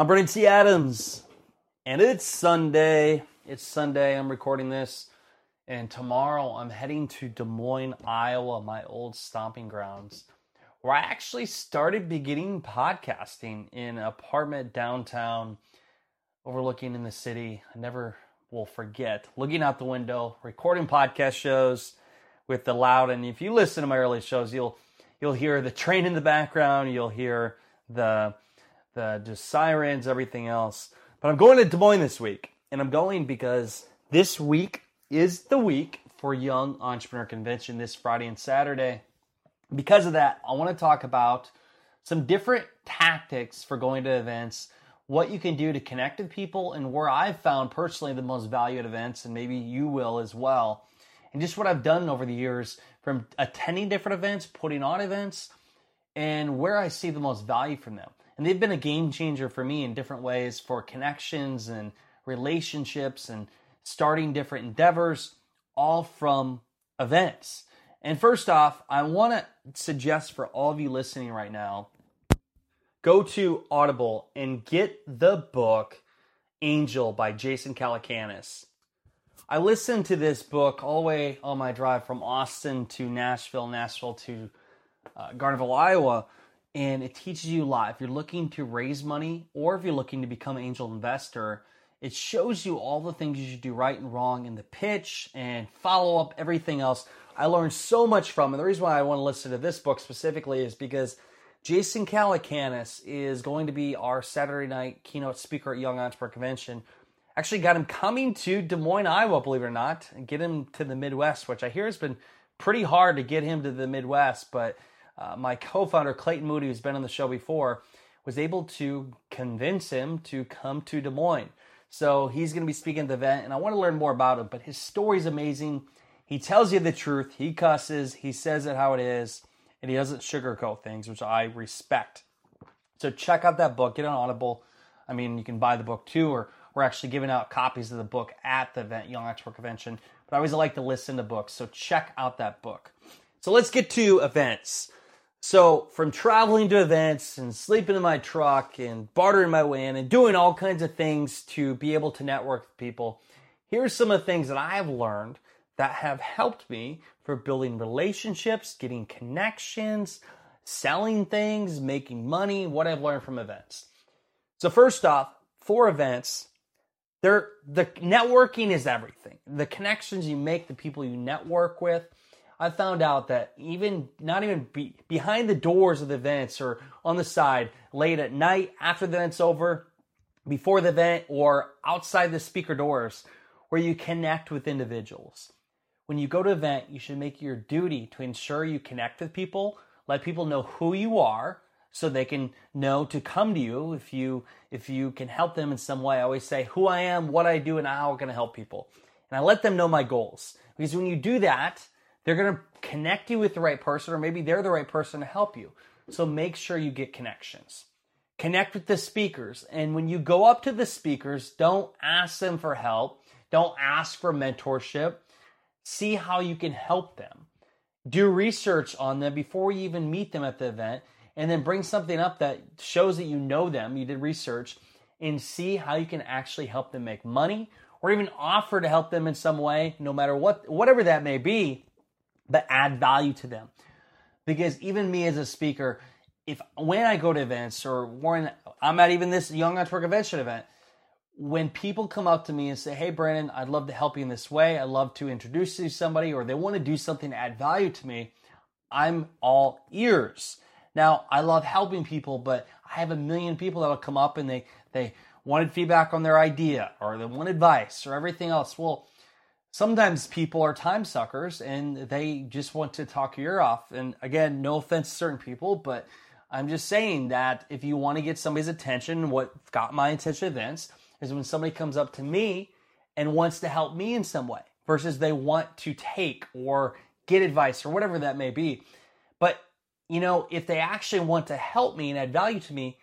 I'm Brandon T. Adams, and it's Sunday. It's Sunday. I'm recording this, and tomorrow I'm heading to Des Moines, Iowa, my old stomping grounds, where I actually started beginning podcasting in an apartment downtown, overlooking in the city. I never will forget looking out the window, recording podcast shows with the loud. And if you listen to my early shows, you'll you'll hear the train in the background. You'll hear the the just sirens, everything else. But I'm going to Des Moines this week, and I'm going because this week is the week for Young Entrepreneur Convention this Friday and Saturday. Because of that, I want to talk about some different tactics for going to events, what you can do to connect with people, and where I've found personally the most value at events, and maybe you will as well. And just what I've done over the years from attending different events, putting on events, and where I see the most value from them. And they've been a game changer for me in different ways for connections and relationships and starting different endeavors, all from events. And first off, I want to suggest for all of you listening right now go to Audible and get the book Angel by Jason Calacanis. I listened to this book all the way on my drive from Austin to Nashville, Nashville to uh, Garnerville, Iowa and it teaches you a lot. If you're looking to raise money or if you're looking to become an angel investor, it shows you all the things you should do right and wrong in the pitch and follow up everything else. I learned so much from it. The reason why I want to listen to this book specifically is because Jason Calacanis is going to be our Saturday night keynote speaker at Young Entrepreneur Convention. Actually, got him coming to Des Moines, Iowa, believe it or not, and get him to the Midwest, which I hear has been pretty hard to get him to the Midwest, but uh, my co-founder Clayton Moody, who's been on the show before, was able to convince him to come to Des Moines. So he's going to be speaking at the event, and I want to learn more about him. But his story is amazing. He tells you the truth. He cusses. He says it how it is, and he doesn't sugarcoat things, which I respect. So check out that book. Get on Audible. I mean, you can buy the book too, or we're actually giving out copies of the book at the event, Young Entrepreneur Convention. But I always like to listen to books, so check out that book. So let's get to events. So, from traveling to events and sleeping in my truck and bartering my way in and doing all kinds of things to be able to network with people, here's some of the things that I've learned that have helped me for building relationships, getting connections, selling things, making money, what I've learned from events. So, first off, for events, the networking is everything. The connections you make, the people you network with, I found out that even not even be, behind the doors of the events or on the side, late at night after the event's over, before the event, or outside the speaker doors, where you connect with individuals. When you go to event, you should make your duty to ensure you connect with people, let people know who you are, so they can know to come to you if you if you can help them in some way. I always say who I am, what I do, and how I can help people. And I let them know my goals. Because when you do that, they're going to connect you with the right person, or maybe they're the right person to help you. So make sure you get connections. Connect with the speakers. And when you go up to the speakers, don't ask them for help. Don't ask for mentorship. See how you can help them. Do research on them before you even meet them at the event. And then bring something up that shows that you know them, you did research, and see how you can actually help them make money or even offer to help them in some way, no matter what, whatever that may be but add value to them. Because even me as a speaker, if when I go to events or when I'm at even this Young Entrepreneur Convention event, when people come up to me and say, Hey, Brandon, I'd love to help you in this way. I'd love to introduce you to somebody, or they want to do something to add value to me, I'm all ears. Now, I love helping people, but I have a million people that'll come up and they, they wanted feedback on their idea or they want advice or everything else. Well, sometimes people are time suckers and they just want to talk your ear off. And again, no offense to certain people, but I'm just saying that if you want to get somebody's attention, what got my attention events is when somebody comes up to me and wants to help me in some way versus they want to take or get advice or whatever that may be. But, you know, if they actually want to help me and add value to me,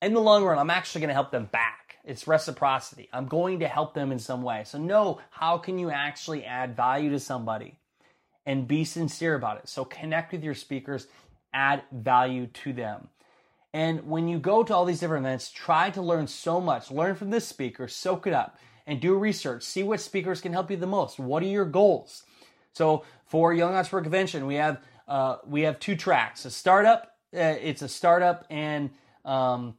in the long run, I'm actually going to help them back. It's reciprocity. I'm going to help them in some way. So, know how can you actually add value to somebody and be sincere about it. So, connect with your speakers, add value to them. And when you go to all these different events, try to learn so much. Learn from this speaker, soak it up, and do research. See what speakers can help you the most. What are your goals? So for Young Entrepreneur Convention, we have uh, we have two tracks: a startup. Uh, it's a startup and um,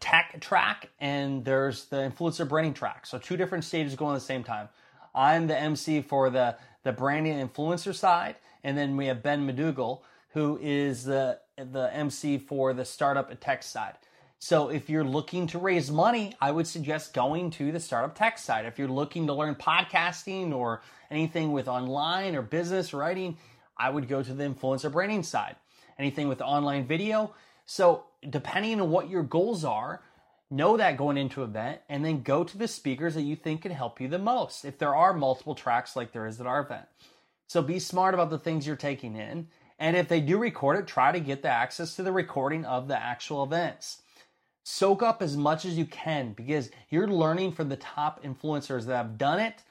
tech track, and there's the influencer branding track. So two different stages going at the same time. I'm the MC for the the branding influencer side, and then we have Ben Madugal, who is the the MC for the startup and tech side. So if you're looking to raise money, I would suggest going to the startup tech side. If you're looking to learn podcasting or anything with online or business writing, I would go to the influencer branding side. Anything with online video. So depending on what your goals are, know that going into an event and then go to the speakers that you think can help you the most. If there are multiple tracks like there is at our event. So be smart about the things you're taking in and if they do record it, try to get the access to the recording of the actual events. Soak up as much as you can because you're learning from the top influencers that have done it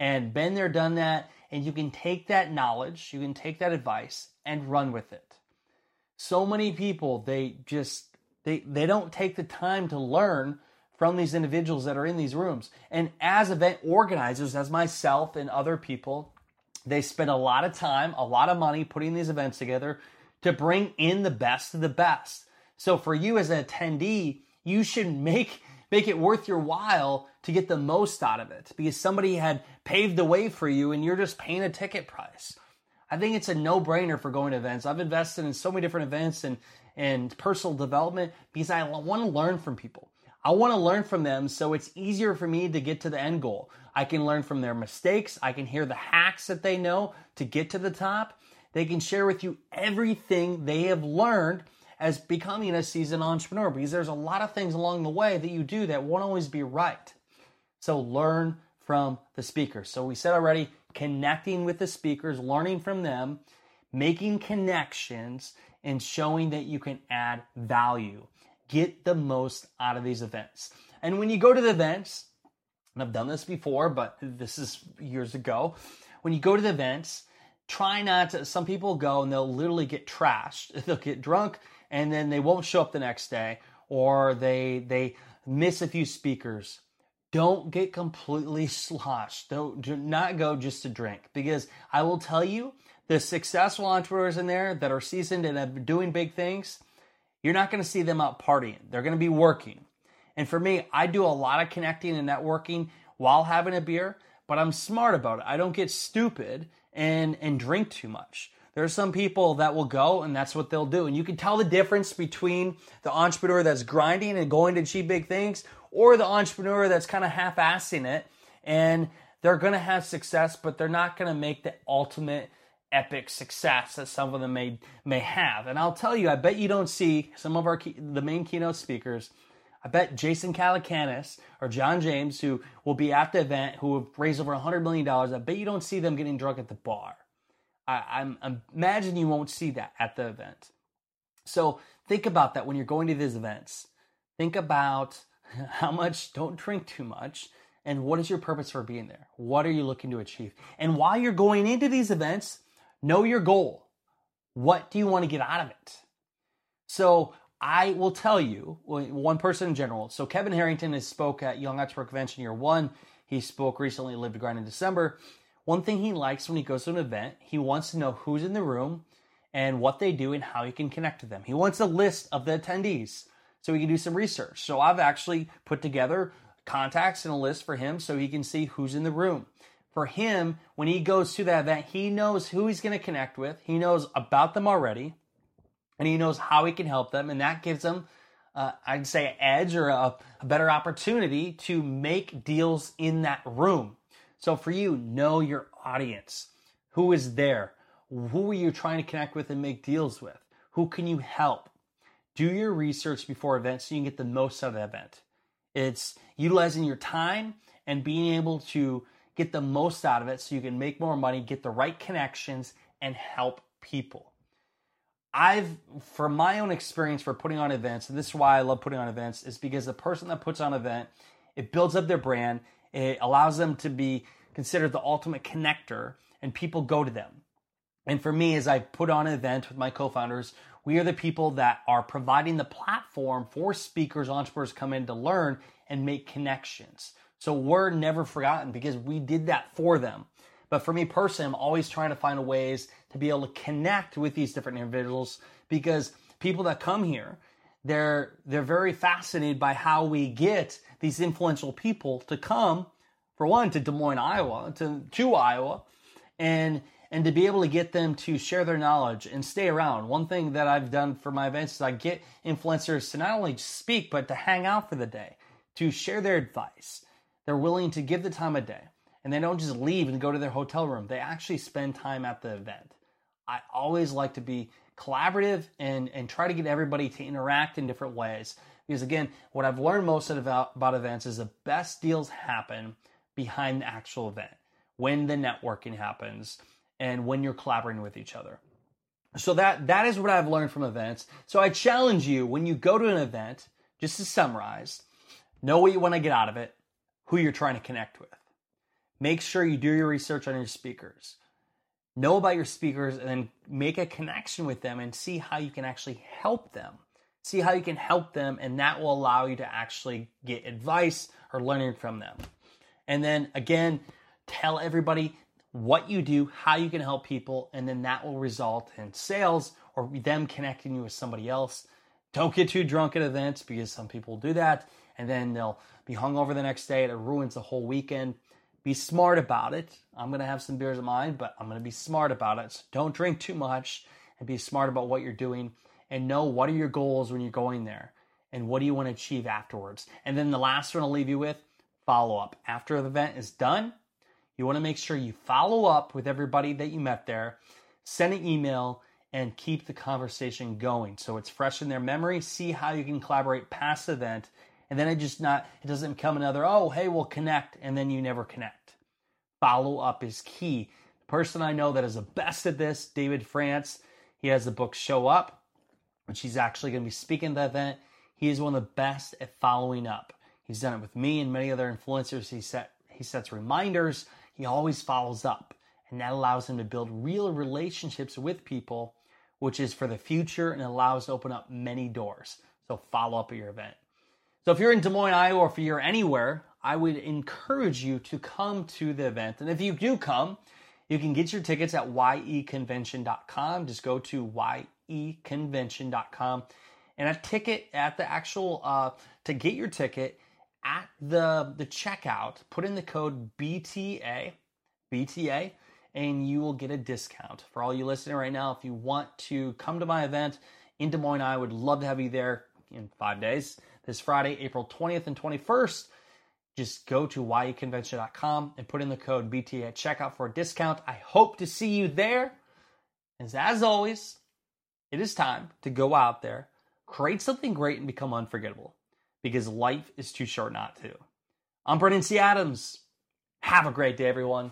and been there, done that, and you can take that knowledge, you can take that advice and run with it. So many people, they just they they don't take the time to learn from these individuals that are in these rooms. And as event organizers, as myself and other people, they spend a lot of time, a lot of money putting these events together to bring in the best of the best. So for you as an attendee, you should make make it worth your while to get the most out of it because somebody had paved the way for you and you're just paying a ticket price. I think it's a no-brainer for going to events. I've invested in so many different events and and personal development because I want to learn from people. I want to learn from them so it's easier for me to get to the end goal. I can learn from their mistakes. I can hear the hacks that they know to get to the top. They can share with you everything they have learned as becoming a seasoned entrepreneur because there's a lot of things along the way that you do that won't always be right. So learn from the speakers. So we said already connecting with the speakers, learning from them, making connections, and showing that you can add value. Get the most out of these events. And when you go to the events, and I've done this before, but this is years ago. When you go to the events, try not to. Some people go and they'll literally get trashed. They'll get drunk and then they won't show up the next day, or they they miss a few speakers. Don't get completely sloshed. Don't do not go just to drink because I will tell you, the successful entrepreneurs in there that are seasoned and have been doing big things, you're not going to see them out partying. They're going to be working. And for me, I do a lot of connecting and networking while having a beer, but I'm smart about it. I don't get stupid and and drink too much. There are some people that will go and that's what they'll do. And you can tell the difference between the entrepreneur that's grinding and going to achieve big things or the entrepreneur that's kind of half-assing it and they're going to have success, but they're not going to make the ultimate epic success that some of them may may have. And I'll tell you, I bet you don't see some of our key, the main keynote speakers I bet Jason Calacanis or John James, who will be at the event, who have raised over $100 million, I bet you don't see them getting drunk at the bar. I, I'm, imagine you won't see that at the event. So think about that when you're going to these events. Think about how much, don't drink too much, and what is your purpose for being there? What are you looking to achieve? And while you're going into these events, know your goal. What do you want to get out of it? So I will tell you, one person in general. So Kevin Harrington has spoke at Young Entrepreneur Convention Year One. He spoke recently at Live to Grind in December. One thing he likes when he goes to an event, he wants to know who's in the room and what they do and how he can connect to them. He wants a list of the attendees so he can do some research. So I've actually put together contacts and a list for him so he can see who's in the room. For him, when he goes to that event, he knows who he's going to connect with. He knows about them already and he knows how he can help them, and that gives him, uh, I'd say, an edge or a, a better opportunity to make deals in that room. So for you, know your audience. Who is there? Who are you trying to connect with and make deals with? Who can you help? do your research before events so you can get the most out of the event. It's utilizing your time and being able to get the most out of it so you can make more money, get the right connections, and help people. I've, from my own experience for putting on events, and this is why I love putting on events, is because the person that puts on an event, it builds up their brand, it allows them to be considered the ultimate connector, and people go to them. And for me, as I put on an event with my co founders, we are the people that are providing the platform for speakers, entrepreneurs come in to learn and make connections. So we're never forgotten because we did that for them. But for me personally, I'm always trying to find ways to be able to connect with these different individuals because people that come here, they're they're very fascinated by how we get these influential people to come, for one, to Des Moines, Iowa, to to Iowa, and and to be able to get them to share their knowledge and stay around. One thing that I've done for my events is I get influencers to not only speak, but to hang out for the day, to share their advice. They're willing to give the time of day and they don't just leave and go to their hotel room. They actually spend time at the event. I always like to be collaborative and, and try to get everybody to interact in different ways. Because again, what I've learned most about, about events is the best deals happen behind the actual event, when the networking happens, and when you're collaborating with each other. So that that is what I've learned from events. So I challenge you when you go to an event, just to summarize, know what you want to get out of it, who you're trying to connect with. Make sure you do your research on your speakers. Know about your speakers and then make a connection with them and see how you can actually help them. See how you can help them, and that will allow you to actually get advice or learning from them. And then again, tell everybody what you do, how you can help people, and then that will result in sales or them connecting you with somebody else. Don't get too drunk at events because some people do that and then they'll be hung over the next day. It ruins the whole weekend. Be smart about it. I'm going to have some beers of mine, but I'm going to be smart about it. So don't drink too much and be smart about what you're doing and know what are your goals when you're going there and what do you want to achieve afterwards. And then the last one I'll leave you with follow up. After the event is done, you want to make sure you follow up with everybody that you met there, send an email, and keep the conversation going so it's fresh in their memory. See how you can collaborate past the event, and then it just not it doesn't become another oh hey we'll connect and then you never connect. Follow up is key. The person I know that is the best at this, David France, he has the book Show Up, which he's actually going to be speaking at the event. He is one of the best at following up. He's done it with me and many other influencers. He set he sets reminders he always follows up. And that allows him to build real relationships with people, which is for the future and allows to open up many doors. So follow up at your event. So if you're in Des Moines, Iowa, or if you're anywhere, I would encourage you to come to the event. And if you do come, you can get your tickets at yeconvention.com. Just go to yeconvention.com. And a ticket at the actual, uh, to get your ticket, at the the checkout, put in the code BTA, BTA, and you will get a discount. For all you listening right now, if you want to come to my event in Des Moines, I would love to have you there in five days. This Friday, April 20th and 21st. Just go to yeconvention.com and put in the code BTA at checkout for a discount. I hope to see you there. As, as always, it is time to go out there, create something great, and become unforgettable because life is too short not to. I'm Brandon T. Adams. Have a great day, everyone.